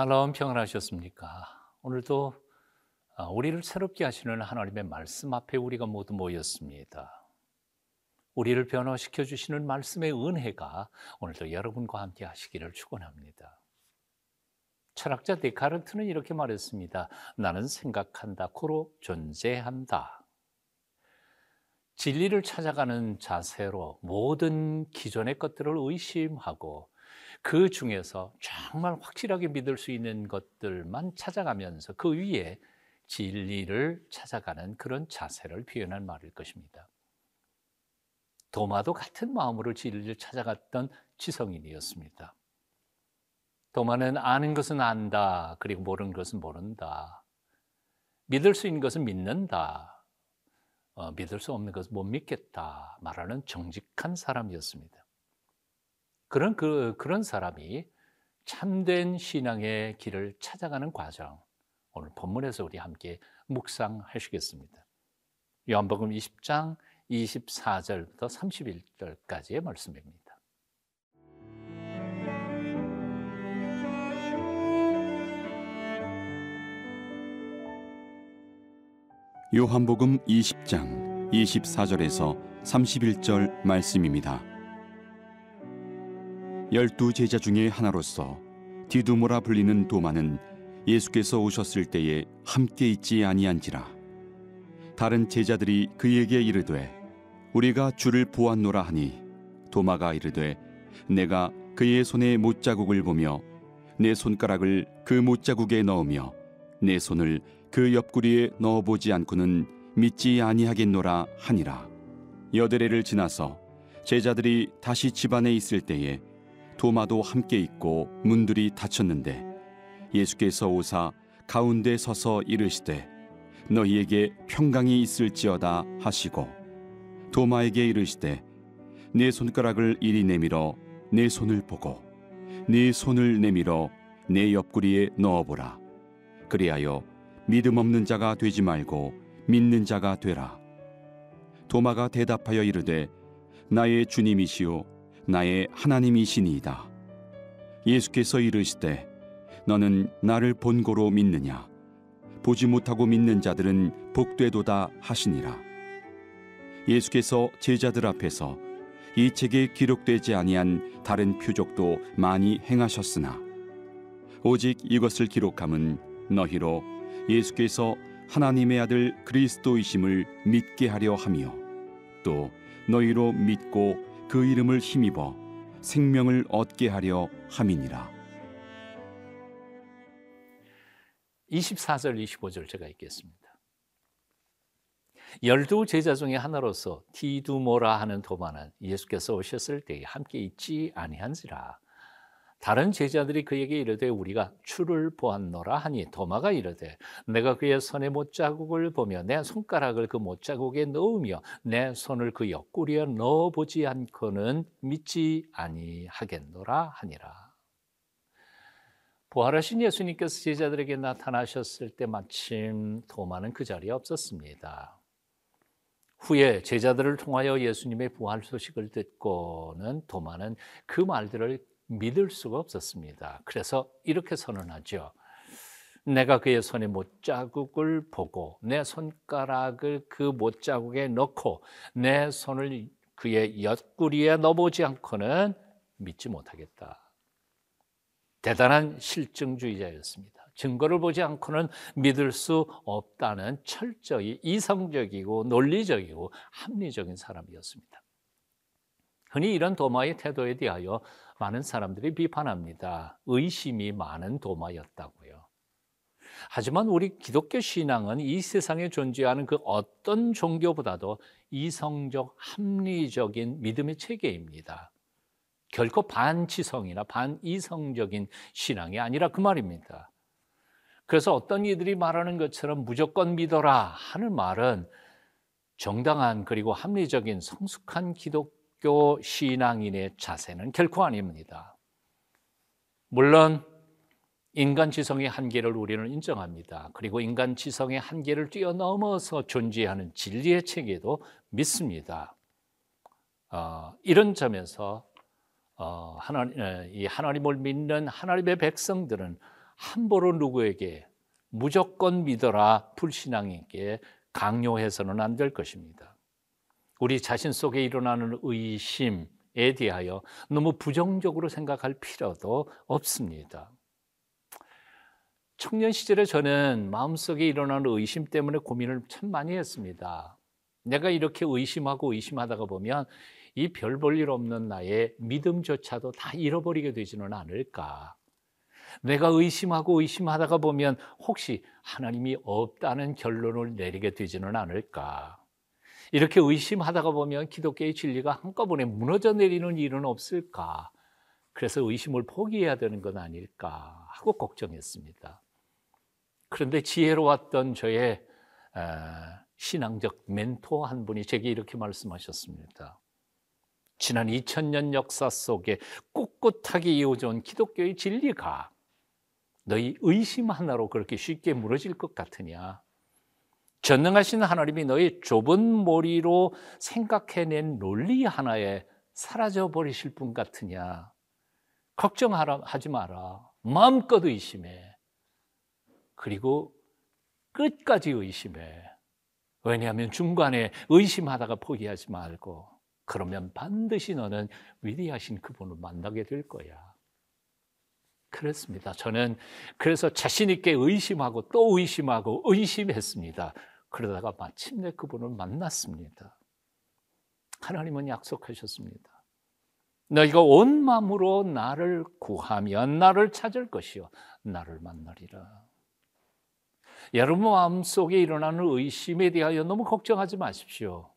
샬롬 평안하셨습니까? 오늘도 아, 우리를 새롭게 하시는 하나님의 말씀 앞에 우리가 모두 모였습니다. 우리를 변화시켜 주시는 말씀의 은혜가 오늘도 여러분과 함께 하시기를 축원합니다. 철학자 데카르트는 이렇게 말했습니다. 나는 생각한다, 고로 존재한다. 진리를 찾아가는 자세로 모든 기존의 것들을 의심하고 그 중에서 정말 확실하게 믿을 수 있는 것들만 찾아가면서 그 위에 진리를 찾아가는 그런 자세를 표현한 말일 것입니다. 도마도 같은 마음으로 진리를 찾아갔던 지성인이었습니다. 도마는 아는 것은 안다, 그리고 모르는 것은 모른다. 믿을 수 있는 것은 믿는다. 어, 믿을 수 없는 것은 못 믿겠다. 말하는 정직한 사람이었습니다. 그런 그 그런 사람이 참된 신앙의 길을 찾아가는 과정 오늘 본문에서 우리 함께 묵상하시겠습니다. 요한복음 20장 24절부터 31절까지의 말씀입니다. 요한복음 20장 24절에서 31절 말씀입니다. 열두 제자 중에 하나로서 디두모라 불리는 도마는 예수께서 오셨을 때에 함께 있지 아니한지라. 다른 제자들이 그에게 이르되 우리가 주를 보았노라 하니 도마가 이르되 내가 그의 손에 못자국을 보며 내 손가락을 그 못자국에 넣으며 내 손을 그 옆구리에 넣어보지 않고는 믿지 아니하겠노라 하니라. 여드레를 지나서 제자들이 다시 집안에 있을 때에 도마도 함께 있고 문들이 닫혔는데 예수께서 오사 가운데 서서 이르시되 너희에게 평강이 있을지어다 하시고 도마에게 이르시되 내 손가락을 이리 내밀어 내 손을 보고 네 손을 내밀어 내 옆구리에 넣어보라. 그리하여 믿음 없는 자가 되지 말고 믿는 자가 되라. 도마가 대답하여 이르되 나의 주님이시오 나의 하나님이시니이다. 예수께서 이르시되 너는 나를 본고로 믿느냐 보지 못하고 믿는 자들은 복되도다 하시니라. 예수께서 제자들 앞에서 이 책에 기록되지 아니한 다른 표적도 많이 행하셨으나 오직 이것을 기록함은 너희로 예수께서 하나님의 아들 그리스도이심을 믿게 하려 함이요 또 너희로 믿고 그 이름을 힘입어 생명을 얻게 하려 함이니라. 24절 25절 제가 읽겠습니다. 열두 제자 중에 하나로서 디두모라 하는 도마는 예수께서 오셨을 때에 함께 있지 아니한지라 다른 제자들이 그에게 이르되 우리가 주를 보았노라 하니 도마가 이르되 내가 그의 손에 못자국을 보며 내 손가락을 그 못자국에 넣으며 내 손을 그 옆구리에 넣어 보지 않고는 믿지 아니하겠노라 하니라. 부활하신 예수님께서 제자들에게 나타나셨을 때 마침 도마는 그 자리에 없었습니다. 후에 제자들을 통하여 예수님의 부활 소식을 듣고는 도마는 그 말들을 믿을 수가 없었습니다. 그래서 이렇게 선언하죠. 내가 그의 손에 못자국을 보고 내 손가락을 그 못자국에 넣고 내 손을 그의 옆구리에 넣어보지 않고는 믿지 못하겠다. 대단한 실증주의자였습니다. 증거를 보지 않고는 믿을 수 없다는 철저히 이성적이고 논리적이고 합리적인 사람이었습니다. 흔히 이런 도마의 태도에 대하여 많은 사람들이 비판합니다. 의심이 많은 도마였다고요. 하지만 우리 기독교 신앙은 이 세상에 존재하는 그 어떤 종교보다도 이성적, 합리적인 믿음의 체계입니다. 결코 반지성이나 반이성적인 신앙이 아니라 그 말입니다. 그래서 어떤 이들이 말하는 것처럼 무조건 믿어라 하는 말은 정당한 그리고 합리적인 성숙한 기독 기독교 신앙인의 자세는 결코 아닙니다. 물론 인간 지성의 한계를 우리는 인정합니다. 그리고 인간 지성의 한계를 뛰어넘어서 존재하는 진리의 체계도 믿습니다. 어, 이런 점에서 어, 하나님, 이 하나님을 믿는 하나님의 백성들은 함부로 누구에게 무조건 믿어라 불신앙에게 강요해서는 안 될 것입니다. 우리 자신 속에 일어나는 의심에 대하여 너무 부정적으로 생각할 필요도 없습니다. 청년 시절에 저는 마음속에 일어나는 의심 때문에 고민을 참 많이 했습니다. 내가 이렇게 의심하고 의심하다가 보면 이 별 볼 일 없는 나의 믿음조차도 다 잃어버리게 되지는 않을까. 내가 의심하고 의심하다가 보면 혹시 하나님이 없다는 결론을 내리게 되지는 않을까. 이렇게 의심하다가 보면 기독교의 진리가 한꺼번에 무너져 내리는 일은 없을까. 그래서 의심을 포기해야 되는 건 아닐까 하고 걱정했습니다. 그런데 지혜로웠던 저의 신앙적 멘토 한 분이 제게 이렇게 말씀하셨습니다. 지난 2000년 역사 속에 꿋꿋하게 이어져온 기독교의 진리가 너희 의심 하나로 그렇게 쉽게 무너질 것 같으냐? 전능하신 하나님이 너희 좁은 머리로 생각해낸 논리 하나에 사라져 버리실 분 같으냐? 걱정하지 마라. 마음껏 의심해. 그리고 끝까지 의심해. 왜냐하면 중간에 의심하다가 포기하지 말고 그러면 반드시 너는 위대하신 그분을 만나게 될 거야. 그렇습니다. 저는 그래서 자신있게 의심하고 또 의심하고 의심했습니다. 그러다가 마침내 그분을 만났습니다. 하나님은 약속하셨습니다. 너희가 온 마음으로 나를 구하면 나를 찾을 것이요. 나를 만나리라. 여러분 마음속에 일어나는 의심에 대하여 너무 걱정하지 마십시오.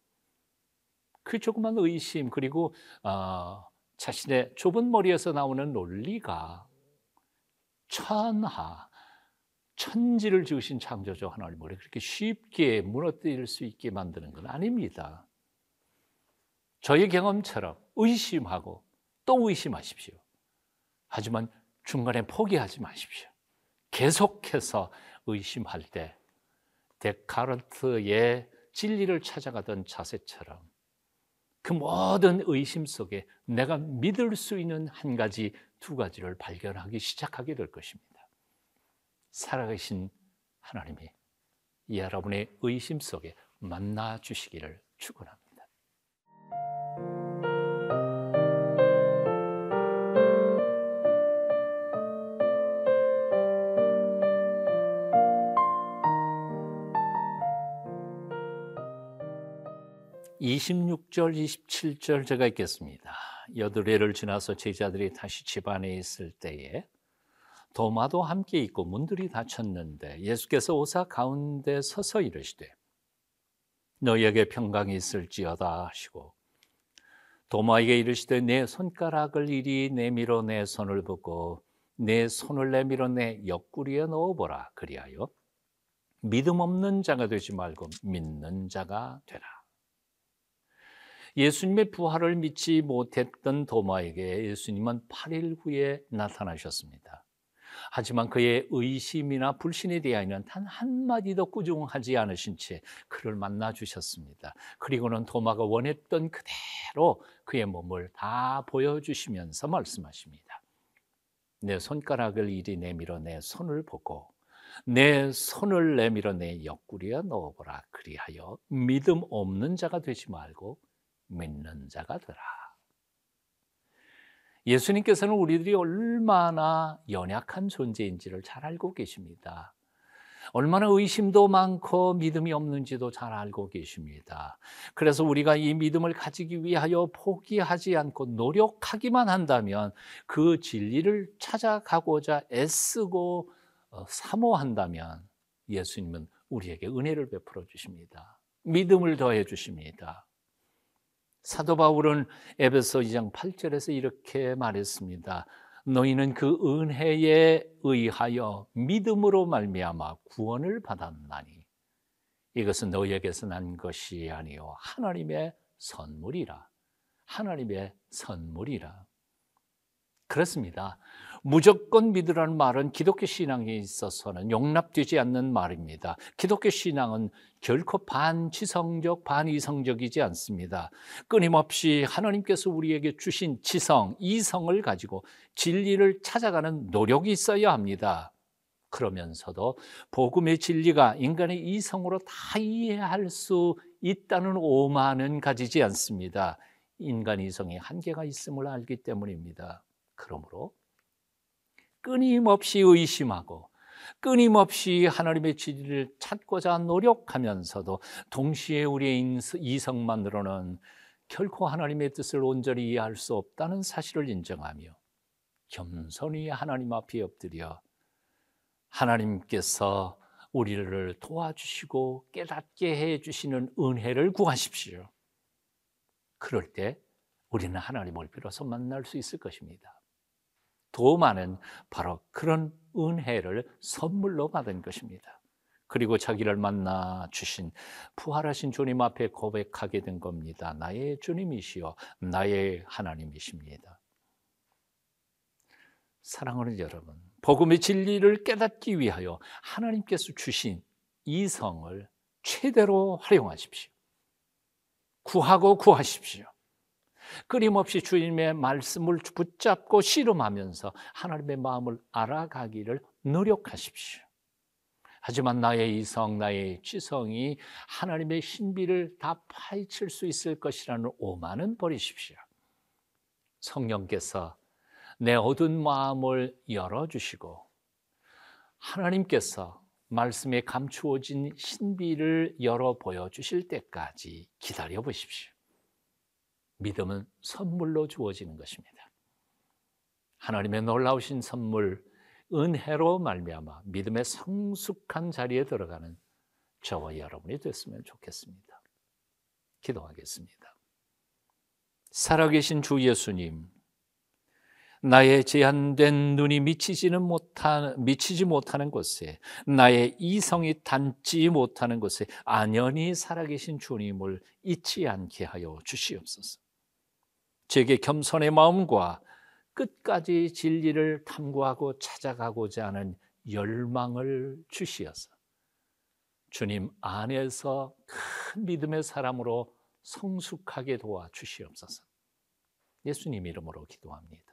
그 조그만 의심 그리고 어, 자신의 좁은 머리에서 나오는 논리가 천하, 천지를 지으신 창조주 하나님을 그렇게 쉽게 무너뜨릴 수 있게 만드는 건 아닙니다. 저희 경험처럼 의심하고 또 의심하십시오. 하지만 중간에 포기하지 마십시오. 계속해서 의심할 때 데카르트의 진리를 찾아가던 자세처럼 그 모든 의심 속에 내가 믿을 수 있는 한 가지 두 가지를 발견하기 시작하게 될 것입니다. 살아계신 하나님이 여러분의 의심 속에 만나 주시기를 축원합니다. 26절, 27절 제가 읽겠습니다. 여드레를 지나서 제자들이 다시 집안에 있을 때에 도마도 함께 있고 문들이 닫혔는데 예수께서 오사 가운데 서서 이르시되 너희에게 평강이 있을지어다 하시고 도마에게 이르시되 내 손가락을 이리 내밀어 내 손을 보고 내 손을 내밀어 내 옆구리에 넣어보라 그리하여 믿음 없는 자가 되지 말고 믿는 자가 되라. 예수님의 부활을 믿지 못했던 도마에게 예수님은 8일 후에 나타나셨습니다. 하지만 그의 의심이나 불신에 대하여는 단 한마디도 꾸중하지 않으신 채 그를 만나 주셨습니다. 그리고는 도마가 원했던 그대로 그의 몸을 다 보여주시면서 말씀하십니다. 내 손가락을 이리 내밀어 내 손을 보고 내 손을 내밀어 내 옆구리에 넣어보라. 그리하여 믿음 없는 자가 되지 말고 믿는 자가 되라. 예수님께서는 우리들이 얼마나 연약한 존재인지를 잘 알고 계십니다. 얼마나 의심도 많고 믿음이 없는지도 잘 알고 계십니다. 그래서 우리가 이 믿음을 가지기 위하여 포기하지 않고 노력하기만 한다면 그 진리를 찾아가고자 애쓰고 어, 사모한다면 예수님은 우리에게 은혜를 베풀어 주십니다. 믿음을 더해 주십니다. 사도 바울은 에베소 2장 8절에서 이렇게 말했습니다. 너희는 그 은혜에 의하여 믿음으로 말미암아 구원을 받았나니 이것은 너희에게서 난 것이 아니요 하나님의 선물이라. 하나님의 선물이라. 그렇습니다. 무조건 믿으라는 말은 기독교 신앙에 있어서는 용납되지 않는 말입니다. 기독교 신앙은 결코 반지성적, 반이성적이지 않습니다. 끊임없이 하나님께서 우리에게 주신 지성, 이성을 가지고 진리를 찾아가는 노력이 있어야 합니다. 그러면서도 복음의 진리가 인간의 이성으로 다 이해할 수 있다는 오만은 가지지 않습니다. 인간 이성에 한계가 있음을 알기 때문입니다. 그러므로 끊임없이 의심하고 끊임없이 하나님의 진리를 찾고자 노력하면서도 동시에 우리의 이성만으로는 결코 하나님의 뜻을 온전히 이해할 수 없다는 사실을 인정하며 겸손히 하나님 앞에 엎드려 하나님께서 우리를 도와주시고 깨닫게 해 주시는 은혜를 구하십시오. 그럴 때 우리는 하나님을 비로소 만날 수 있을 것입니다. 도마는 바로 그런 은혜를 선물로 받은 것입니다. 그리고 자기를 만나 주신 부활하신 주님 앞에 고백하게 된 겁니다. 나의 주님이시여, 나의 하나님이십니다. 사랑하는 여러분, 복음의 진리를 깨닫기 위하여 하나님께서 주신 이성을 최대로 활용하십시오. 구하고 구하십시오. 끊임없이 주님의 말씀을 붙잡고 씨름하면서 하나님의 마음을 알아가기를 노력하십시오. 하지만 나의 이성, 나의 지성이 하나님의 신비를 다 파헤칠 수 있을 것이라는 오만은 버리십시오. 성령께서 내 어두운 마음을 열어주시고 하나님께서 말씀에 감추어진 신비를 열어 보여주실 때까지 기다려 보십시오. 믿음은 선물로 주어지는 것입니다. 하나님의 놀라우신 선물, 은혜로 말미암아 믿음의 성숙한 자리에 들어가는 저와 여러분이 됐으면 좋겠습니다. 기도하겠습니다. 살아계신 주 예수님, 나의 제한된 눈이 미치지는 못한 미치지 못하는 곳에 나의 이성이 닿지 못하는 곳에 안연히 살아계신 주님을 잊지 않게 하여 주시옵소서. 제게 겸손의 마음과 끝까지 진리를 탐구하고 찾아가고자 하는 열망을 주시어서 주님 안에서 큰 믿음의 사람으로 성숙하게 도와 주시옵소서. 예수님 이름으로 기도합니다.